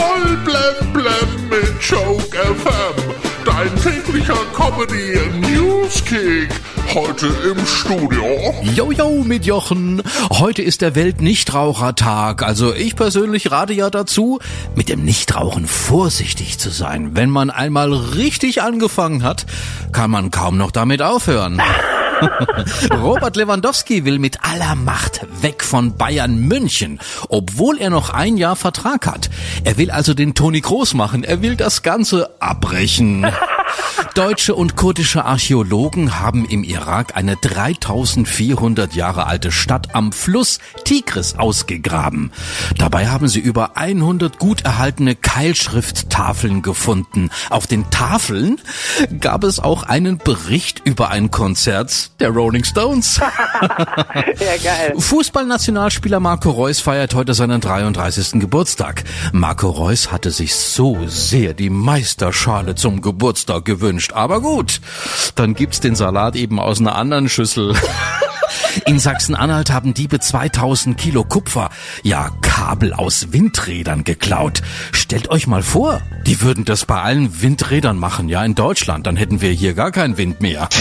Voll blem blem mit Joke FM. Dein täglicher Comedy Newskick. Heute im Studio. Jojo mit Jochen. Heute ist der Welt-Nichtrauchertag. Also ich persönlich rate ja dazu, mit dem Nichtrauchen vorsichtig zu sein. Wenn man einmal richtig angefangen hat, kann man kaum noch damit aufhören. Robert Lewandowski will mit aller Macht weg von Bayern München, obwohl er noch ein Jahr Vertrag hat. Er will also den Toni Groß machen. Er will das Ganze abbrechen. Deutsche und kurdische Archäologen haben im Irak eine 3400 Jahre alte Stadt am Fluss Tigris ausgegraben. Dabei haben sie über 100 gut erhaltene Keilschrifttafeln gefunden. Auf den Tafeln gab es auch einen Bericht über ein Konzert der Rolling Stones. Ja, geil. Fußballnationalspieler Marco Reus feiert heute seinen 33. Geburtstag. Marco Reus hatte sich so sehr die Meisterschale zum Geburtstag gewünscht. Aber gut, dann gibt's den Salat eben aus einer anderen Schüssel. In Sachsen-Anhalt haben Diebe 2000 Kilo Kupfer, ja Kabel aus Windrädern geklaut. Stellt euch mal vor, die würden das bei allen Windrädern machen, ja in Deutschland, dann hätten wir hier gar keinen Wind mehr.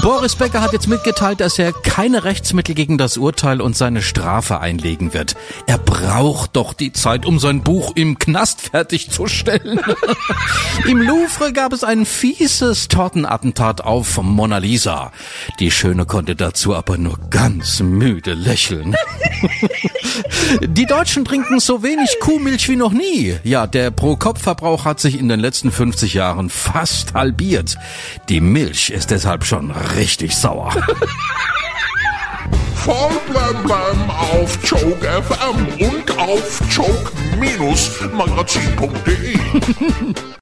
Boris Becker hat jetzt mitgeteilt, dass er keine Rechtsmittel gegen das Urteil und seine Strafe einlegen wird. Er braucht doch die Zeit, um sein Buch im Knast fertigzustellen. Im Louvre gab es ein fieses Tortenattentat auf Mona Lisa. Die Schöne konnte dazu aber nur ganz müde lächeln. Die Deutschen trinken so wenig Kuhmilch wie noch nie. Ja, der Pro-Kopf-Verbrauch hat sich in den letzten 50 Jahren fast halbiert. Die Milch ist deshalb schon richtig sauer. Voll blem blem auf Joke FM und auf joke-magazin.de.